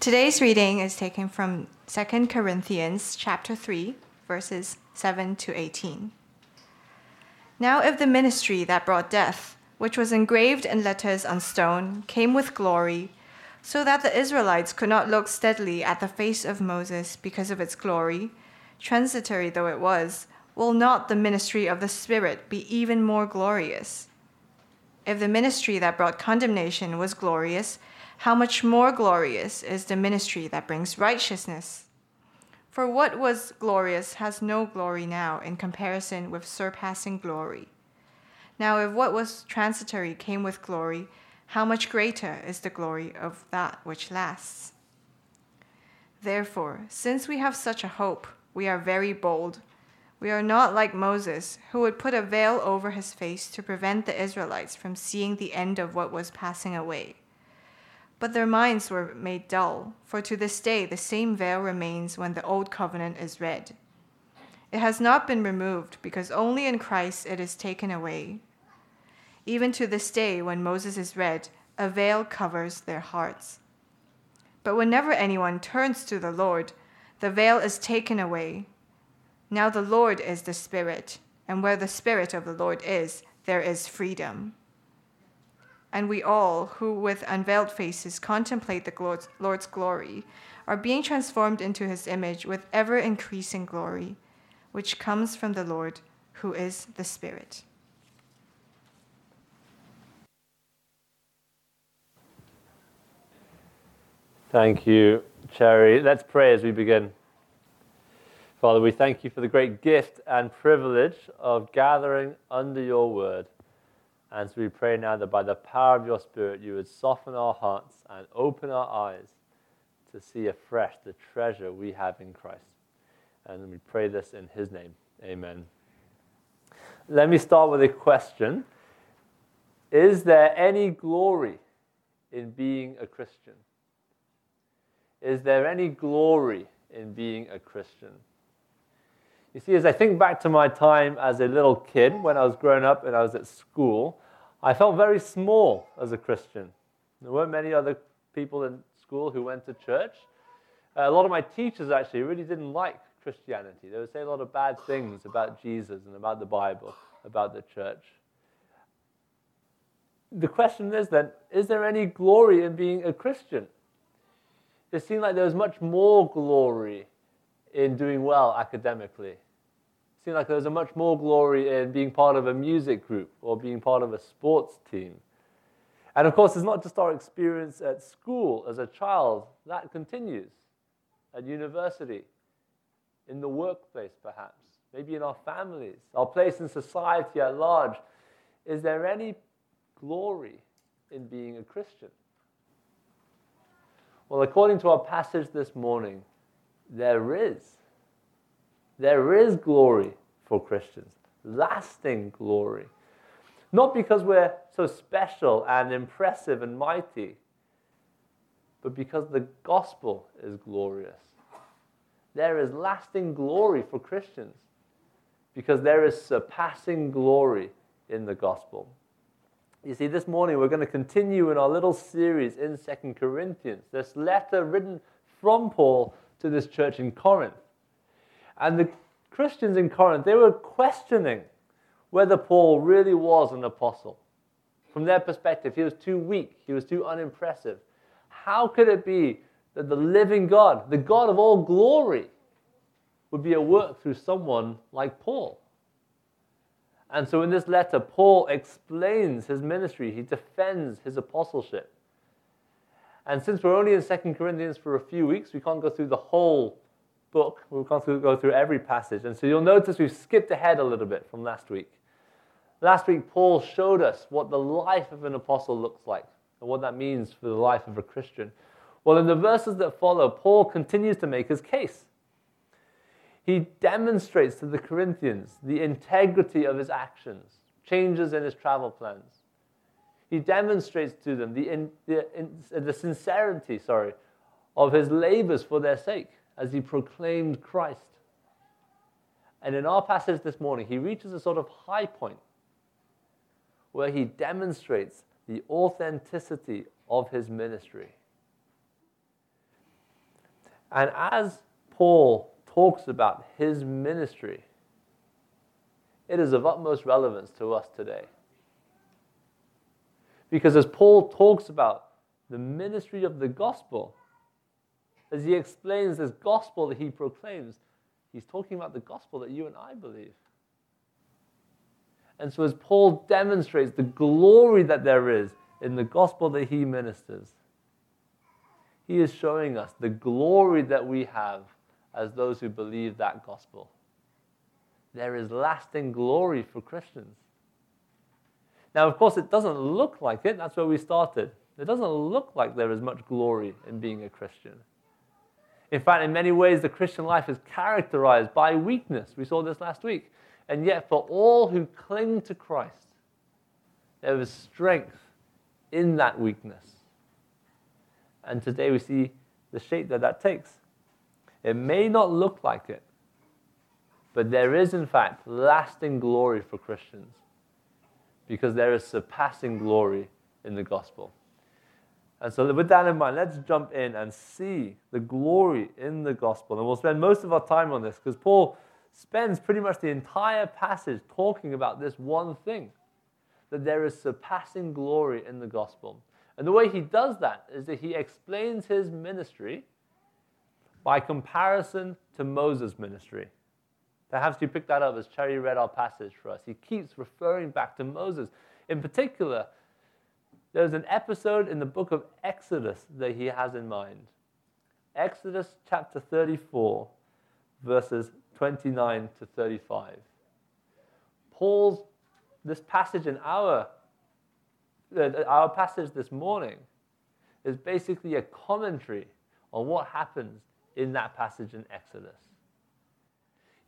Today's reading is taken from 2 Corinthians chapter 3, verses 7 to 18. Now, if the ministry that brought death, which was engraved in letters on stone, came with glory, so that the Israelites could not look steadily at the face of Moses because of its glory, transitory though it was, will not the ministry of the Spirit be even more glorious? If the ministry that brought condemnation was glorious, how much more glorious is the ministry that brings righteousness? For what was glorious has no glory now in comparison with surpassing glory. Now, if what was transitory came with glory, how much greater is the glory of that which lasts? Therefore, since we have such a hope, we are very bold. We are not like Moses, who would put a veil over his face to prevent the Israelites from seeing the end of what was passing away. But their minds were made dull, for to this day the same veil remains when the Old Covenant is read. It has not been removed, because only in Christ it is taken away. Even to this day, when Moses is read, a veil covers their hearts. But whenever anyone turns to the Lord, the veil is taken away. Now the Lord is the Spirit, and where the Spirit of the Lord is, there is freedom and we all, who with unveiled faces contemplate the Lord's glory, are being transformed into his image with ever increasing glory, which comes from the Lord, who is the Spirit. Thank you, Cherry. Let's pray as we begin. Father, we thank you for the great gift and privilege of gathering under your word. And so we pray now that by the power of your Spirit, you would soften our hearts and open our eyes to see afresh the treasure we have in Christ. And we pray this in his name. Amen. Let me start with a question Is there any glory in being a Christian? Is there any glory in being a Christian? You see, as I think back to my time as a little kid when I was growing up and I was at school, I felt very small as a Christian. There weren't many other people in school who went to church. Uh, a lot of my teachers actually really didn't like Christianity. They would say a lot of bad things about Jesus and about the Bible, about the church. The question is then is there any glory in being a Christian? It seemed like there was much more glory in doing well academically It seemed like there was a much more glory in being part of a music group or being part of a sports team. And of course, it's not just our experience at school as a child, that continues at university, in the workplace, perhaps, maybe in our families, our place in society at large. Is there any glory in being a Christian? Well, according to our passage this morning, there is. There is glory for Christians, lasting glory. Not because we're so special and impressive and mighty, but because the gospel is glorious. There is lasting glory for Christians because there is surpassing glory in the gospel. You see, this morning we're going to continue in our little series in Second Corinthians, this letter written from Paul to this church in Corinth. And the Christians in Corinth, they were questioning whether Paul really was an apostle. From their perspective, he was too weak, he was too unimpressive. How could it be that the living God, the God of all glory, would be at work through someone like Paul? And so in this letter, Paul explains his ministry, he defends his apostleship. And since we're only in 2 Corinthians for a few weeks, we can't go through the whole book. We can't go through every passage. And so you'll notice we've skipped ahead a little bit from last week. Last week, Paul showed us what the life of an apostle looks like and what that means for the life of a Christian. Well, in the verses that follow, Paul continues to make his case. He demonstrates to the Corinthians the integrity of his actions, changes in his travel plans. He demonstrates to them the, in, the, in, the sincerity sorry, of his labors for their sake as he proclaimed Christ. And in our passage this morning, he reaches a sort of high point where he demonstrates the authenticity of his ministry. And as Paul talks about his ministry, it is of utmost relevance to us today. Because as Paul talks about the ministry of the gospel, as he explains this gospel that he proclaims, he's talking about the gospel that you and I believe. And so, as Paul demonstrates the glory that there is in the gospel that he ministers, he is showing us the glory that we have as those who believe that gospel. There is lasting glory for Christians. Now, of course, it doesn't look like it. That's where we started. It doesn't look like there is much glory in being a Christian. In fact, in many ways, the Christian life is characterized by weakness. We saw this last week. And yet, for all who cling to Christ, there is strength in that weakness. And today we see the shape that that takes. It may not look like it, but there is, in fact, lasting glory for Christians because there is surpassing glory in the gospel. And so, with that in mind, let's jump in and see the glory in the gospel. And we'll spend most of our time on this because Paul spends pretty much the entire passage talking about this one thing that there is surpassing glory in the gospel. And the way he does that is that he explains his ministry by comparison to Moses' ministry. Perhaps you picked that up as Cherry read our passage for us. He keeps referring back to Moses. In particular, there's an episode in the book of Exodus that he has in mind. Exodus chapter 34, verses 29 to 35. Paul's, this passage in our, uh, our passage this morning is basically a commentary on what happens in that passage in Exodus.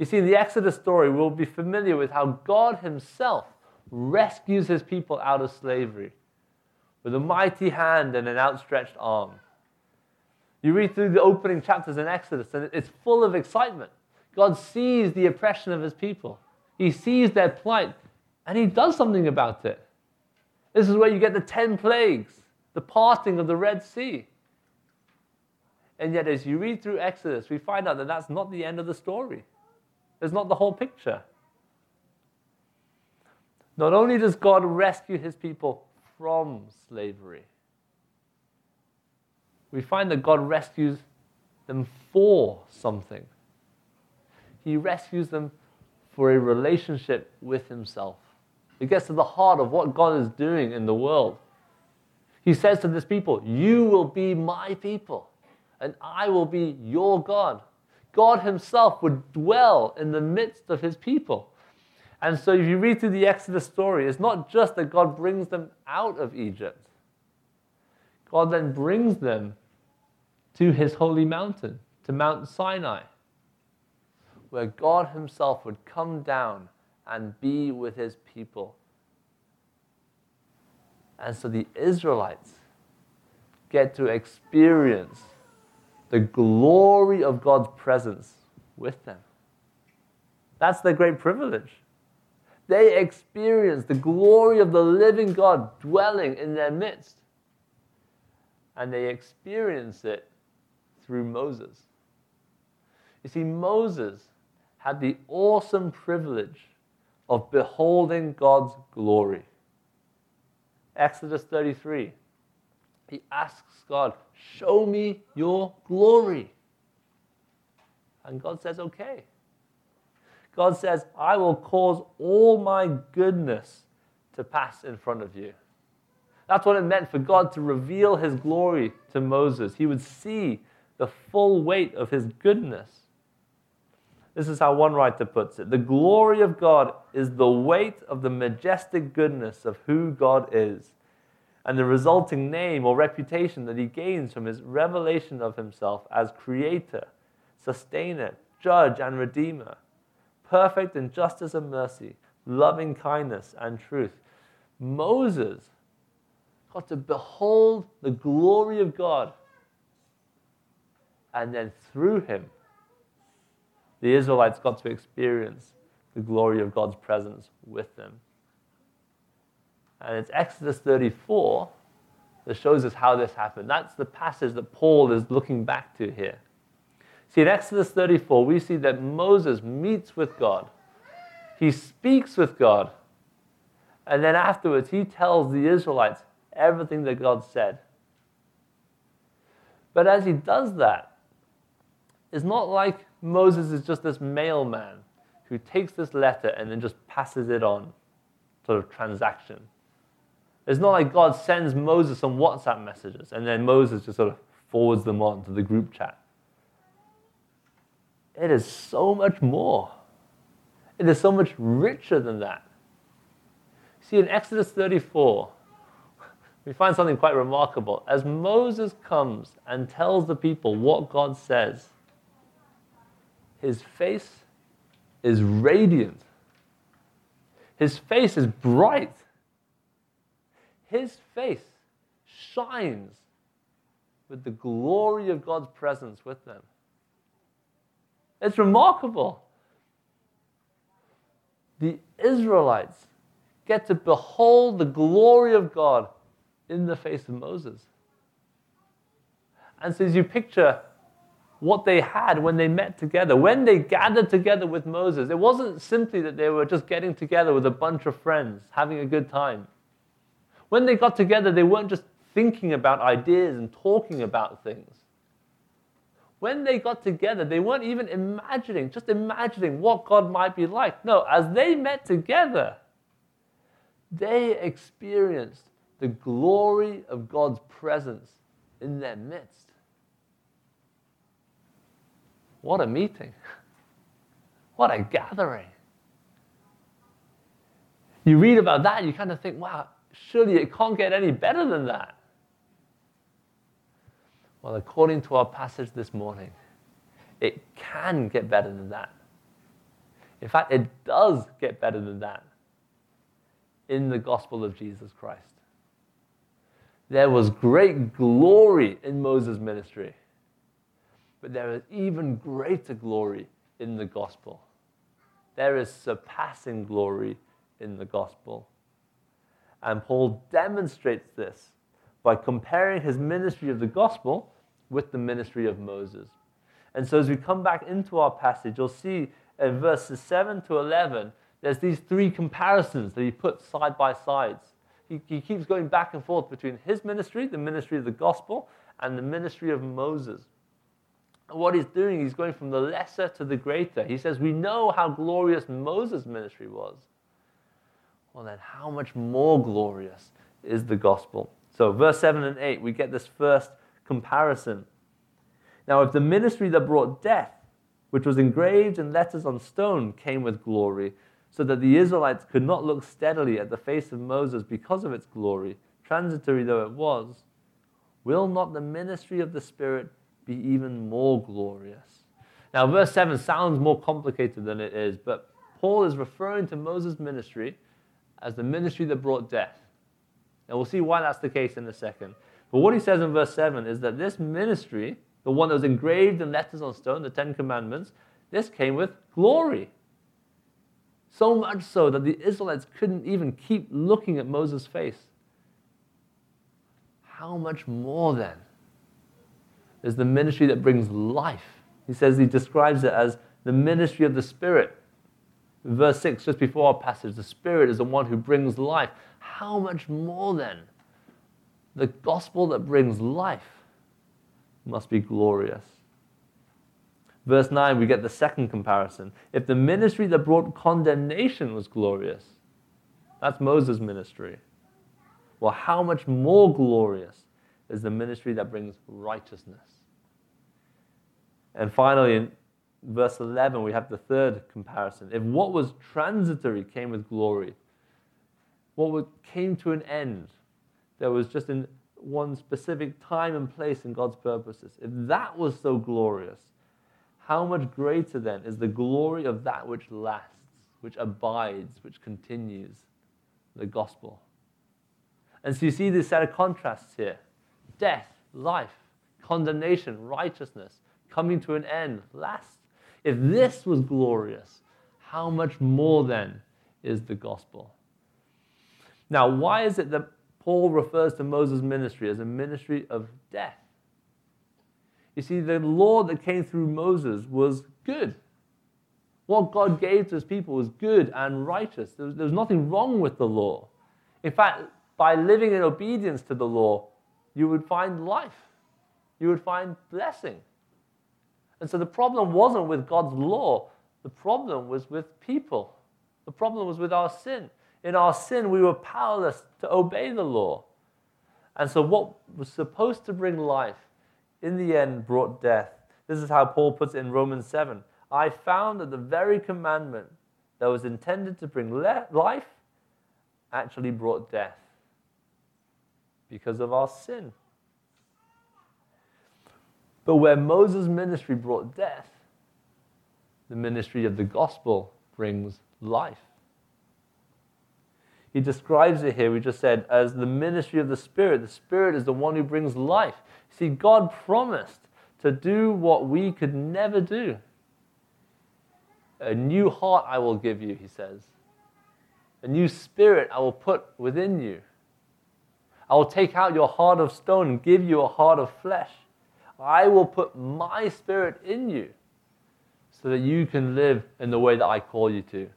You see, in the Exodus story, we'll be familiar with how God Himself rescues His people out of slavery with a mighty hand and an outstretched arm. You read through the opening chapters in Exodus, and it's full of excitement. God sees the oppression of His people, He sees their plight, and He does something about it. This is where you get the 10 plagues, the parting of the Red Sea. And yet, as you read through Exodus, we find out that that's not the end of the story. It's not the whole picture. Not only does God rescue his people from slavery, we find that God rescues them for something. He rescues them for a relationship with himself. It gets to the heart of what God is doing in the world. He says to this people, You will be my people, and I will be your God. God Himself would dwell in the midst of His people. And so, if you read through the Exodus story, it's not just that God brings them out of Egypt, God then brings them to His holy mountain, to Mount Sinai, where God Himself would come down and be with His people. And so the Israelites get to experience the glory of God's presence with them. That's their great privilege. They experience the glory of the living God dwelling in their midst. And they experience it through Moses. You see, Moses had the awesome privilege of beholding God's glory. Exodus 33 he asks God, Show me your glory. And God says, Okay. God says, I will cause all my goodness to pass in front of you. That's what it meant for God to reveal his glory to Moses. He would see the full weight of his goodness. This is how one writer puts it The glory of God is the weight of the majestic goodness of who God is and the resulting name or reputation that he gains from his revelation of himself as creator, sustainer, judge, and redeemer, perfect in justice and mercy, loving kindness and truth. Moses got to behold the glory of God, and then through him, the Israelites got to experience the glory of God's presence with them. And it's Exodus 34 that shows us how this happened. That's the passage that Paul is looking back to here. See, in Exodus 34, we see that Moses meets with God, he speaks with God, and then afterwards he tells the Israelites everything that God said. But as he does that, it's not like Moses is just this mailman who takes this letter and then just passes it on, sort of transaction. It's not like God sends Moses some WhatsApp messages and then Moses just sort of forwards them on to the group chat. It is so much more. It is so much richer than that. See, in Exodus 34, we find something quite remarkable. As Moses comes and tells the people what God says, his face is radiant. His face is bright. His face shines with the glory of God's presence with them. It's remarkable. The Israelites get to behold the glory of God in the face of Moses. And so, as you picture what they had when they met together, when they gathered together with Moses, it wasn't simply that they were just getting together with a bunch of friends, having a good time. When they got together, they weren't just thinking about ideas and talking about things. When they got together, they weren't even imagining, just imagining what God might be like. No, as they met together, they experienced the glory of God's presence in their midst. What a meeting! What a gathering! You read about that, you kind of think, wow, surely it can't get any better than that. Well, according to our passage this morning, it can get better than that. In fact, it does get better than that in the gospel of Jesus Christ. There was great glory in Moses' ministry, but there is even greater glory in the gospel. There is surpassing glory in the gospel. And Paul demonstrates this by comparing his ministry of the gospel with the ministry of Moses. And so, as we come back into our passage, you'll see in verses 7 to 11, there's these three comparisons that he puts side by sides he, he keeps going back and forth between his ministry, the ministry of the gospel, and the ministry of Moses. And what he's doing, he's going from the lesser to the greater. He says, We know how glorious Moses' ministry was. Well, then, how much more glorious is the gospel? So, verse 7 and 8, we get this first comparison. Now, if the ministry that brought death, which was engraved in letters on stone, came with glory, so that the Israelites could not look steadily at the face of Moses because of its glory, transitory though it was, will not the ministry of the Spirit be even more glorious? Now, verse 7 sounds more complicated than it is, but Paul is referring to Moses' ministry as the ministry that brought death. And we'll see why that's the case in a second. But what he says in verse 7 is that this ministry, the one that was engraved in letters on stone, the Ten Commandments, this came with glory. So much so that the Israelites couldn't even keep looking at Moses' face. How much more then is the ministry that brings life? He says he describes it as the ministry of the Spirit. Verse 6, just before our passage, the Spirit is the one who brings life. How much more then? The gospel that brings life must be glorious. Verse 9, we get the second comparison. If the ministry that brought condemnation was glorious, that's Moses' ministry. Well, how much more glorious is the ministry that brings righteousness? And finally, in verse 11, we have the third comparison. If what was transitory came with glory, what came to an end, there was just in one specific time and place in God's purposes. If that was so glorious, how much greater then is the glory of that which lasts, which abides, which continues, the gospel? And so you see this set of contrasts here death, life, condemnation, righteousness, coming to an end, last. If this was glorious, how much more then is the gospel? Now, why is it that Paul refers to Moses' ministry as a ministry of death? You see, the law that came through Moses was good. What God gave to his people was good and righteous. There was, there was nothing wrong with the law. In fact, by living in obedience to the law, you would find life, you would find blessing. And so the problem wasn't with God's law, the problem was with people. The problem was with our sin. In our sin, we were powerless to obey the law. And so, what was supposed to bring life, in the end, brought death. This is how Paul puts it in Romans 7. I found that the very commandment that was intended to bring life actually brought death because of our sin. But where Moses' ministry brought death, the ministry of the gospel brings life. He describes it here, we just said, as the ministry of the Spirit. The Spirit is the one who brings life. See, God promised to do what we could never do. A new heart I will give you, he says. A new spirit I will put within you. I will take out your heart of stone and give you a heart of flesh. I will put my spirit in you so that you can live in the way that I call you to.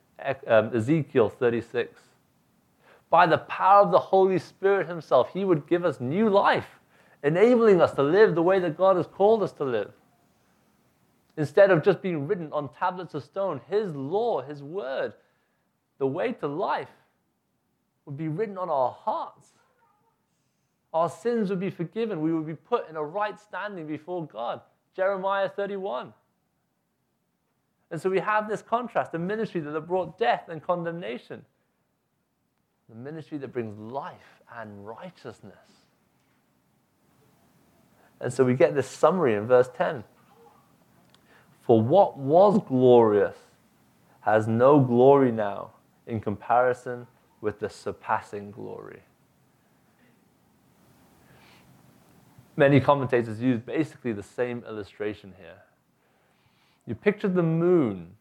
Um, Ezekiel 36. By the power of the Holy Spirit Himself, He would give us new life, enabling us to live the way that God has called us to live. Instead of just being written on tablets of stone, His law, His word, the way to life would be written on our hearts our sins would be forgiven. We would be put in a right standing before God. Jeremiah 31. And so we have this contrast the ministry that brought death and condemnation, the ministry that brings life and righteousness. And so we get this summary in verse 10. For what was glorious has no glory now in comparison with the surpassing glory. Many commentators use basically the same illustration here. You picture the moon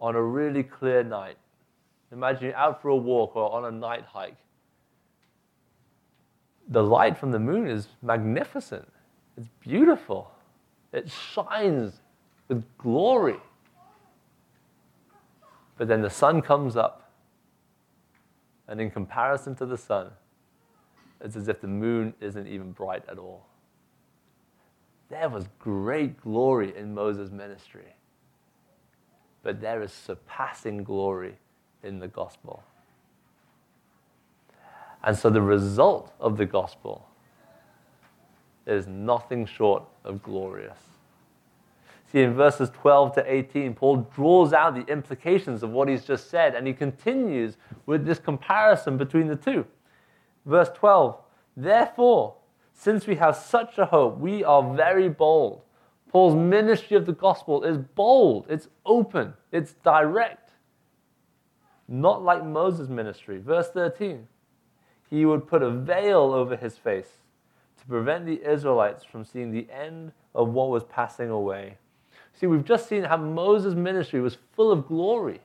on a really clear night. Imagine you're out for a walk or on a night hike. The light from the moon is magnificent, it's beautiful, it shines with glory. But then the sun comes up, and in comparison to the sun, it's as if the moon isn't even bright at all. There was great glory in Moses' ministry, but there is surpassing glory in the gospel. And so the result of the gospel is nothing short of glorious. See, in verses 12 to 18, Paul draws out the implications of what he's just said, and he continues with this comparison between the two. Verse 12, therefore, since we have such a hope, we are very bold. Paul's ministry of the gospel is bold, it's open, it's direct. Not like Moses' ministry. Verse 13 He would put a veil over his face to prevent the Israelites from seeing the end of what was passing away. See, we've just seen how Moses' ministry was full of glory.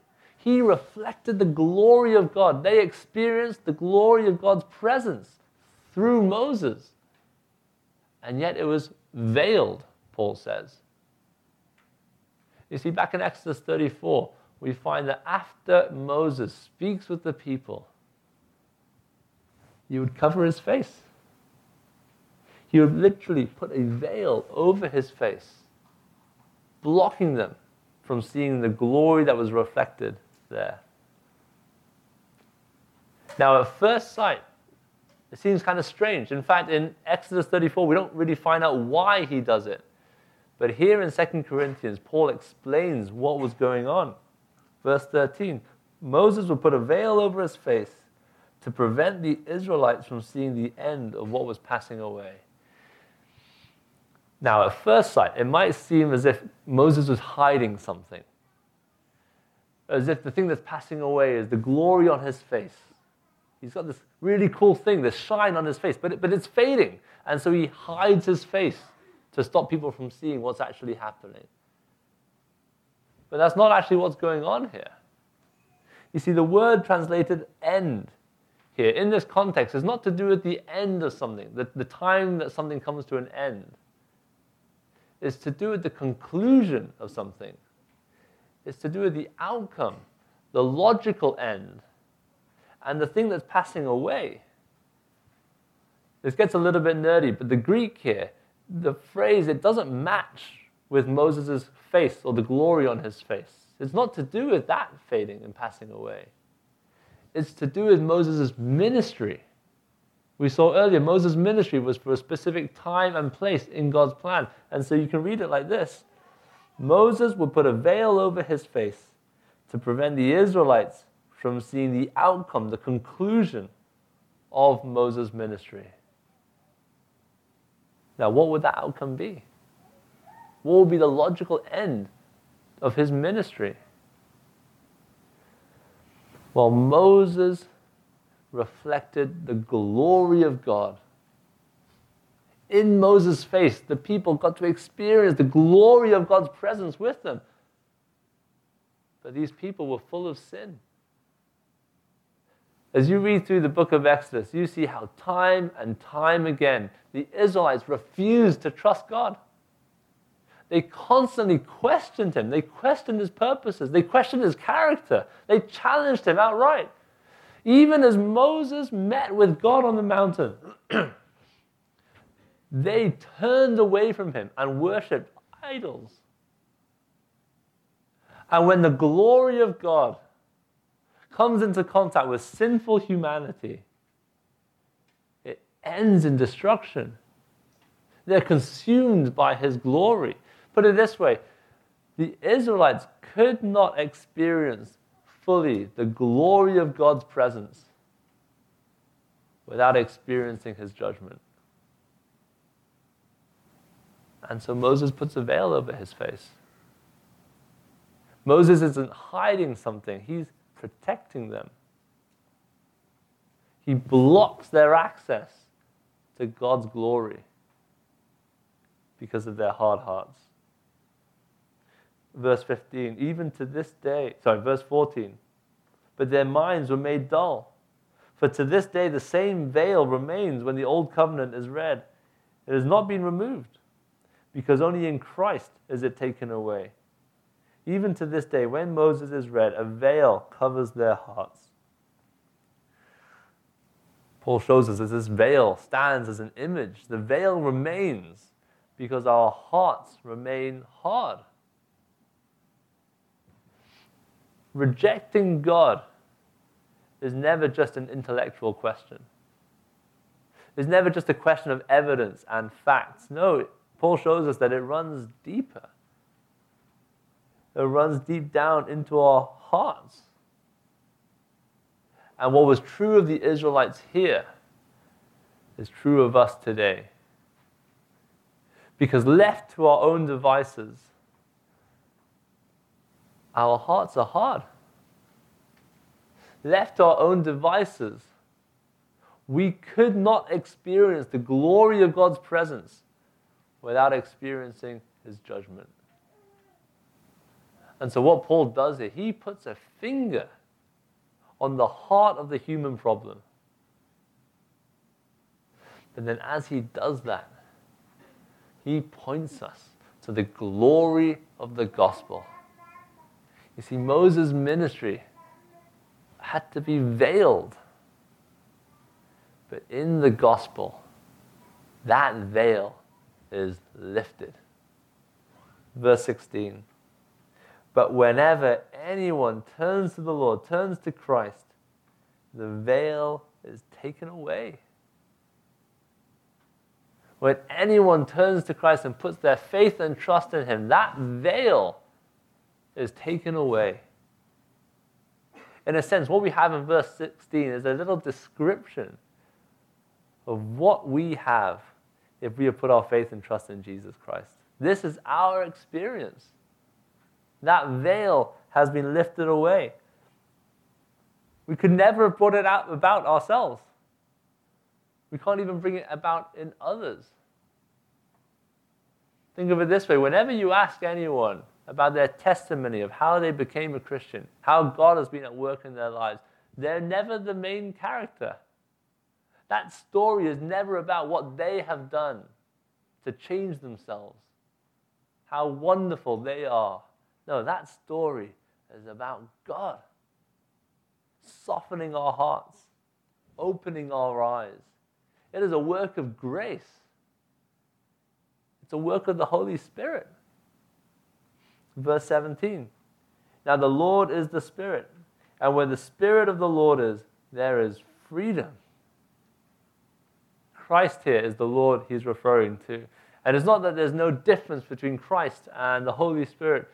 He reflected the glory of God. They experienced the glory of God's presence through Moses and yet it was veiled, Paul says. You see, back in Exodus 34, we find that after Moses speaks with the people, he would cover his face. He would literally put a veil over his face, blocking them from seeing the glory that was reflected there. Now, at first sight, it seems kind of strange. In fact, in Exodus 34, we don't really find out why he does it. But here in 2 Corinthians, Paul explains what was going on. Verse 13 Moses would put a veil over his face to prevent the Israelites from seeing the end of what was passing away. Now, at first sight, it might seem as if Moses was hiding something, as if the thing that's passing away is the glory on his face. He's got this really cool thing, this shine on his face, but, it, but it's fading. And so he hides his face to stop people from seeing what's actually happening. But that's not actually what's going on here. You see, the word translated end here in this context is not to do with the end of something, the, the time that something comes to an end. is to do with the conclusion of something. It's to do with the outcome, the logical end, and the thing that's passing away. This gets a little bit nerdy, but the Greek here, the phrase, it doesn't match with Moses' face or the glory on his face. It's not to do with that fading and passing away. It's to do with Moses' ministry. We saw earlier, Moses' ministry was for a specific time and place in God's plan. And so you can read it like this Moses would put a veil over his face to prevent the Israelites from seeing the outcome, the conclusion of Moses' ministry. Now, what would that outcome be? What would be the logical end of his ministry? Well, Moses reflected the glory of God. In Moses' face, the people got to experience the glory of God's presence with them. But these people were full of sin. As you read through the book of Exodus, you see how time and time again the Israelites refused to trust God. They constantly questioned him. They questioned his purposes. They questioned his character. They challenged him outright. Even as Moses met with God on the mountain, they turned away from him and worshiped idols. And when the glory of God comes into contact with sinful humanity, it ends in destruction. They're consumed by his glory. Put it this way the Israelites could not experience fully the glory of God's presence without experiencing his judgment. And so Moses puts a veil over his face. Moses isn't hiding something, he's protecting them. He blocks their access to God's glory because of their hard hearts. Verse 15, even to this day, sorry, verse 14, but their minds were made dull. For to this day the same veil remains when the old covenant is read. It has not been removed, because only in Christ is it taken away. Even to this day, when Moses is read, a veil covers their hearts. Paul shows us that this veil stands as an image. The veil remains because our hearts remain hard. Rejecting God is never just an intellectual question. It's never just a question of evidence and facts. No, Paul shows us that it runs deeper it runs deep down into our hearts. And what was true of the Israelites here is true of us today. Because left to our own devices, our hearts are hard. Left to our own devices, we could not experience the glory of God's presence without experiencing His judgment. And so, what Paul does here, he puts a finger on the heart of the human problem. But then, as he does that, he points us to the glory of the gospel. You see, Moses' ministry had to be veiled. But in the gospel, that veil is lifted. Verse 16. But whenever anyone turns to the Lord, turns to Christ, the veil is taken away. When anyone turns to Christ and puts their faith and trust in Him, that veil is taken away. In a sense, what we have in verse 16 is a little description of what we have if we have put our faith and trust in Jesus Christ. This is our experience. That veil has been lifted away. We could never have brought it out about ourselves. We can't even bring it about in others. Think of it this way whenever you ask anyone about their testimony of how they became a Christian, how God has been at work in their lives, they're never the main character. That story is never about what they have done to change themselves. how wonderful they are. No, that story is about God softening our hearts, opening our eyes. It is a work of grace, it's a work of the Holy Spirit. Verse 17 Now the Lord is the Spirit, and where the Spirit of the Lord is, there is freedom. Christ here is the Lord he's referring to. And it's not that there's no difference between Christ and the Holy Spirit.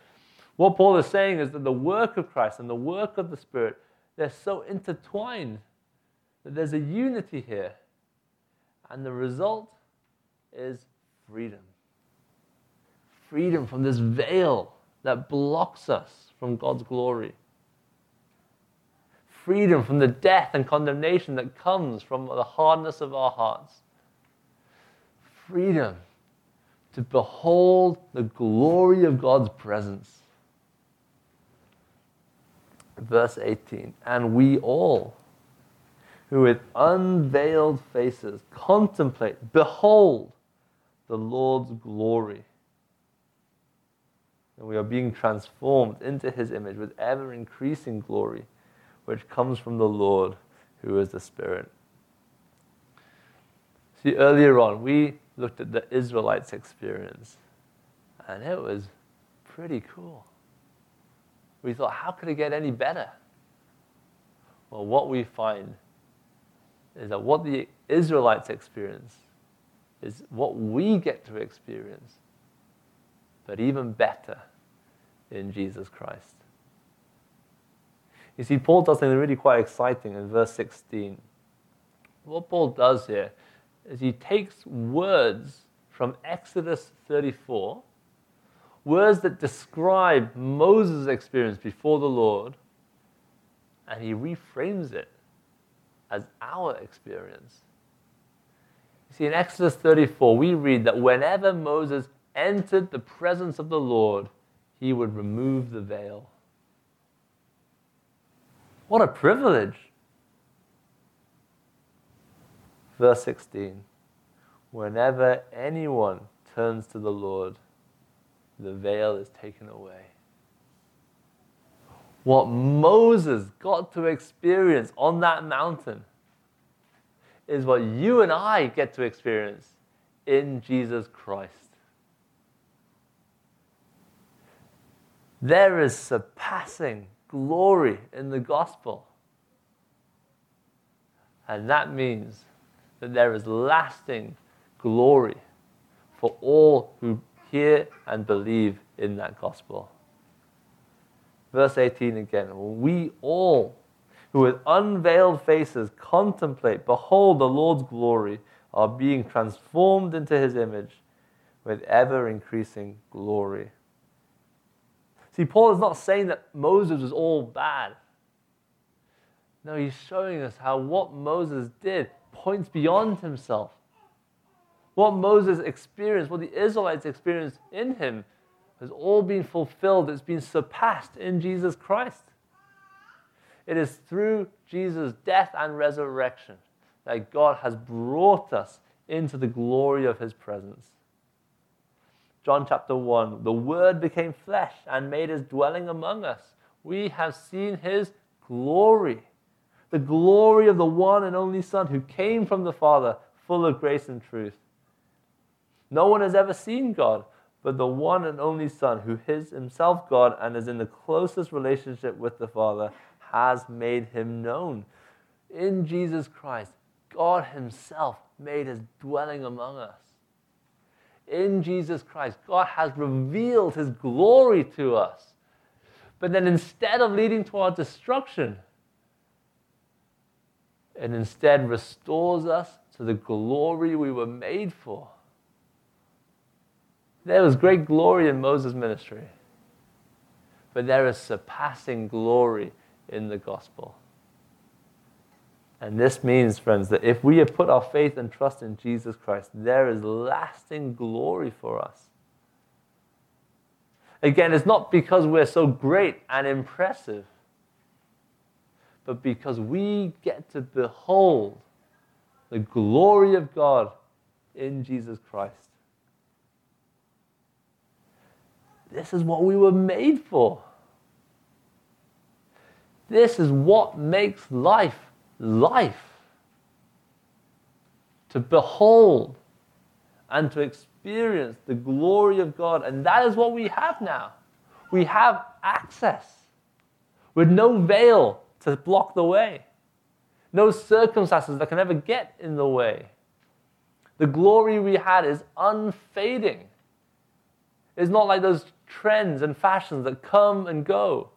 What Paul is saying is that the work of Christ and the work of the Spirit, they're so intertwined that there's a unity here. And the result is freedom. Freedom from this veil that blocks us from God's glory. Freedom from the death and condemnation that comes from the hardness of our hearts. Freedom to behold the glory of God's presence. Verse 18 And we all, who with unveiled faces contemplate, behold the Lord's glory. And we are being transformed into his image with ever increasing glory, which comes from the Lord who is the Spirit. See, earlier on, we looked at the Israelites' experience, and it was pretty cool. We thought, how could it get any better? Well, what we find is that what the Israelites experience is what we get to experience, but even better in Jesus Christ. You see, Paul does something really quite exciting in verse 16. What Paul does here is he takes words from Exodus 34, words that describe Moses' experience before the Lord, and he reframes it as our experience. You see, in Exodus 34, we read that whenever Moses entered the presence of the Lord, he would remove the veil. What a privilege! Verse 16 Whenever anyone turns to the Lord, the veil is taken away. What Moses got to experience on that mountain is what you and I get to experience in Jesus Christ. There is surpassing glory in the gospel. And that means that there is lasting glory for all who hear and believe in that gospel. Verse 18 again We all who with unveiled faces contemplate, behold the Lord's glory, are being transformed into his image with ever increasing glory. See, Paul is not saying that Moses was all bad. No, he's showing us how what Moses did points beyond himself. What Moses experienced, what the Israelites experienced in him, has all been fulfilled. It's been surpassed in Jesus Christ. It is through Jesus' death and resurrection that God has brought us into the glory of his presence. John chapter 1 The Word became flesh and made his dwelling among us. We have seen his glory the glory of the one and only Son who came from the Father, full of grace and truth. No one has ever seen God, but the one and only Son, who is himself God and is in the closest relationship with the Father, has made him known. In Jesus Christ, God Himself made His dwelling among us. In Jesus Christ, God has revealed His glory to us. But then instead of leading to our destruction, and instead restores us to the glory we were made for. There was great glory in Moses' ministry, but there is surpassing glory in the gospel. And this means, friends, that if we have put our faith and trust in Jesus Christ, there is lasting glory for us. Again, it's not because we're so great and impressive but because we get to behold the glory of God in Jesus Christ. this is what we were made for. This is what makes life life. To behold and to experience the glory of God. And that is what we have now. We have access with no veil to block the way, no circumstances that can ever get in the way. The glory we had is unfading. It's not like those trends and fashions that come and go.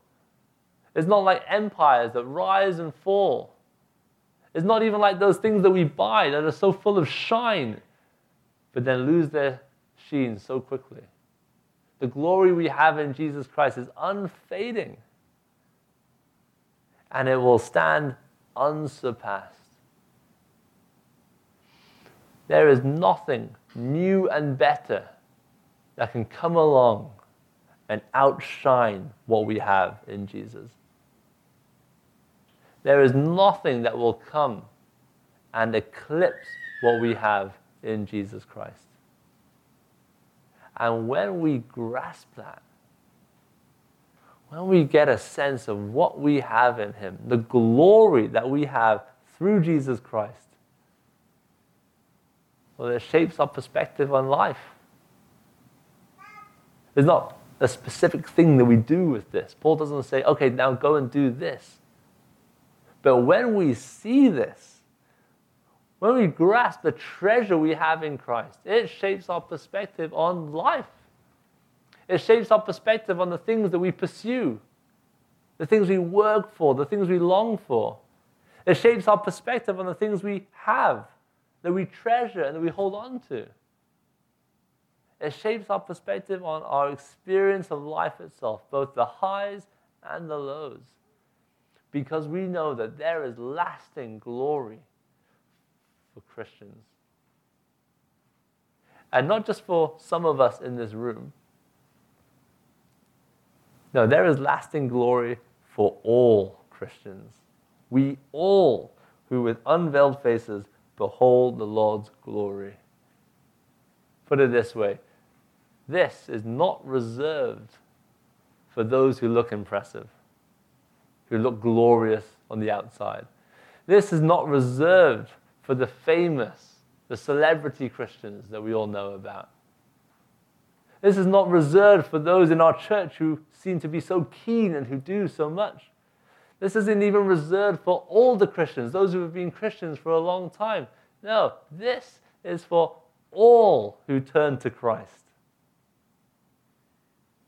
It's not like empires that rise and fall. It's not even like those things that we buy that are so full of shine, but then lose their sheen so quickly. The glory we have in Jesus Christ is unfading, and it will stand unsurpassed. There is nothing new and better that can come along and outshine what we have in Jesus. There is nothing that will come and eclipse what we have in Jesus Christ. And when we grasp that, when we get a sense of what we have in Him, the glory that we have through Jesus Christ, well, it shapes our perspective on life. There's not a specific thing that we do with this. Paul doesn't say, okay, now go and do this. But when we see this, when we grasp the treasure we have in Christ, it shapes our perspective on life. It shapes our perspective on the things that we pursue, the things we work for, the things we long for. It shapes our perspective on the things we have, that we treasure, and that we hold on to. It shapes our perspective on our experience of life itself, both the highs and the lows because we know that there is lasting glory for Christians. And not just for some of us in this room. No, there is lasting glory for all Christians. We all, who with unveiled faces behold the Lord's glory. Put it this way this is not reserved for those who look impressive who look glorious on the outside. This is not reserved for the famous, the celebrity Christians that we all know about. This is not reserved for those in our church who seem to be so keen and who do so much. This isn't even reserved for all the Christians, those who have been Christians for a long time. No, this is for all who turn to Christ.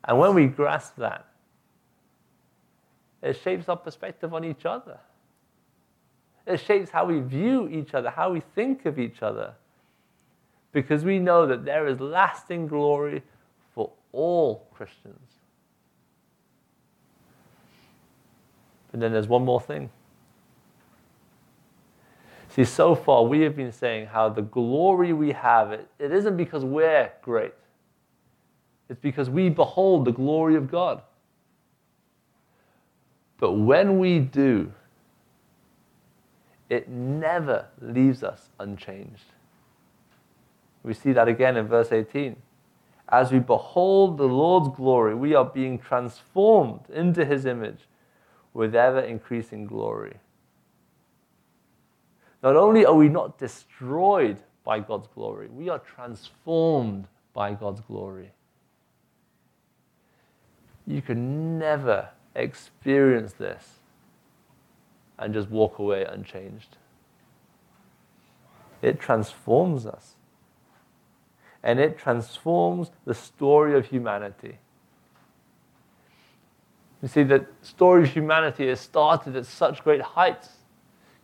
And when we grasp that, it shapes our perspective on each other. It shapes how we view each other, how we think of each other. Because we know that there is lasting glory for all Christians. But then there's one more thing. See, so far we have been saying how the glory we have, it, it isn't because we're great. It's because we behold the glory of God. But when we do, it never leaves us unchanged. We see that again in verse 18. As we behold the Lord's glory, we are being transformed into his image with ever increasing glory. Not only are we not destroyed by God's glory, we are transformed by God's glory. You can never experience this and just walk away unchanged. It transforms us. And it transforms the story of humanity. You see, the story of humanity has started at such great heights,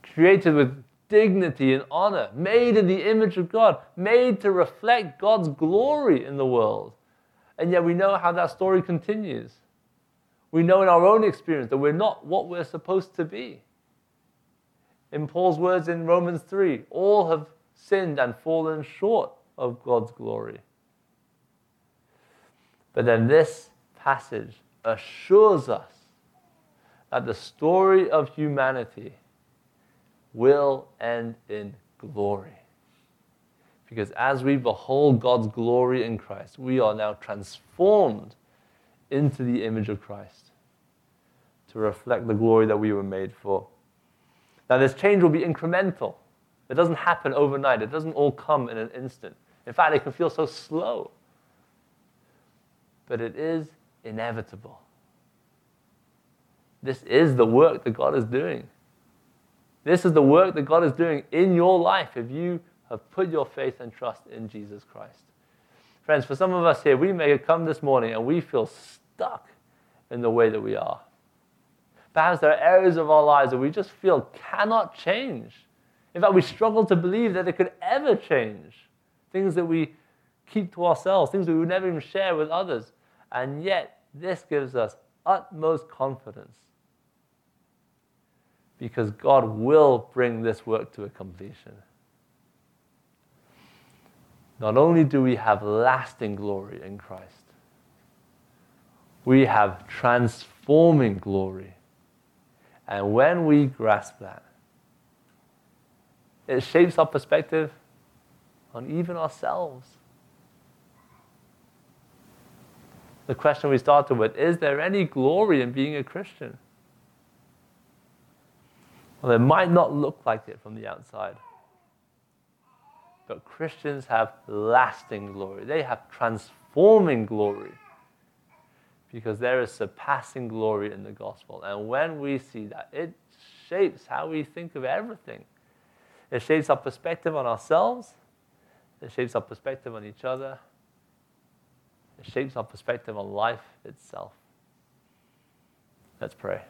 created with dignity and honor, made in the image of God, made to reflect God's glory in the world. And yet we know how that story continues. We know in our own experience that we're not what we're supposed to be. In Paul's words in Romans 3, all have sinned and fallen short of God's glory. But then this passage assures us that the story of humanity will end in glory. Because as we behold God's glory in Christ, we are now transformed into the image of Christ to reflect the glory that we were made for. Now, this change will be incremental. It doesn't happen overnight, it doesn't all come in an instant. In fact, it can feel so slow. But it is inevitable. This is the work that God is doing. This is the work that God is doing in your life if you have put your faith and trust in Jesus Christ. Friends, for some of us here, we may have come this morning and we feel stuck in the way that we are. Perhaps there are areas of our lives that we just feel cannot change. In fact, we struggle to believe that it could ever change. Things that we keep to ourselves, things we would never even share with others. And yet, this gives us utmost confidence because God will bring this work to a completion. Not only do we have lasting glory in Christ, we have transforming glory. And when we grasp that, it shapes our perspective on even ourselves. The question we started with is there any glory in being a Christian? Well, it might not look like it from the outside. But Christians have lasting glory, they have transforming glory because there is surpassing glory in the gospel. And when we see that, it shapes how we think of everything. It shapes our perspective on ourselves, it shapes our perspective on each other, it shapes our perspective on life itself. Let's pray.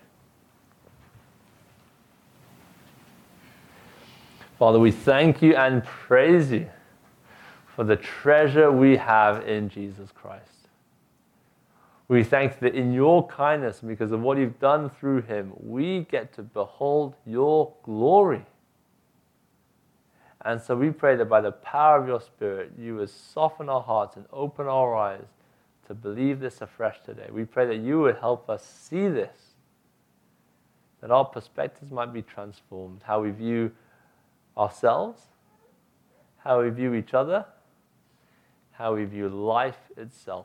Father, we thank you and praise you for the treasure we have in Jesus Christ. We thank that in your kindness, because of what you've done through him, we get to behold your glory. And so we pray that by the power of your Spirit, you would soften our hearts and open our eyes to believe this afresh today. We pray that you would help us see this, that our perspectives might be transformed, how we view ourselves, how we view each other, how we view life itself.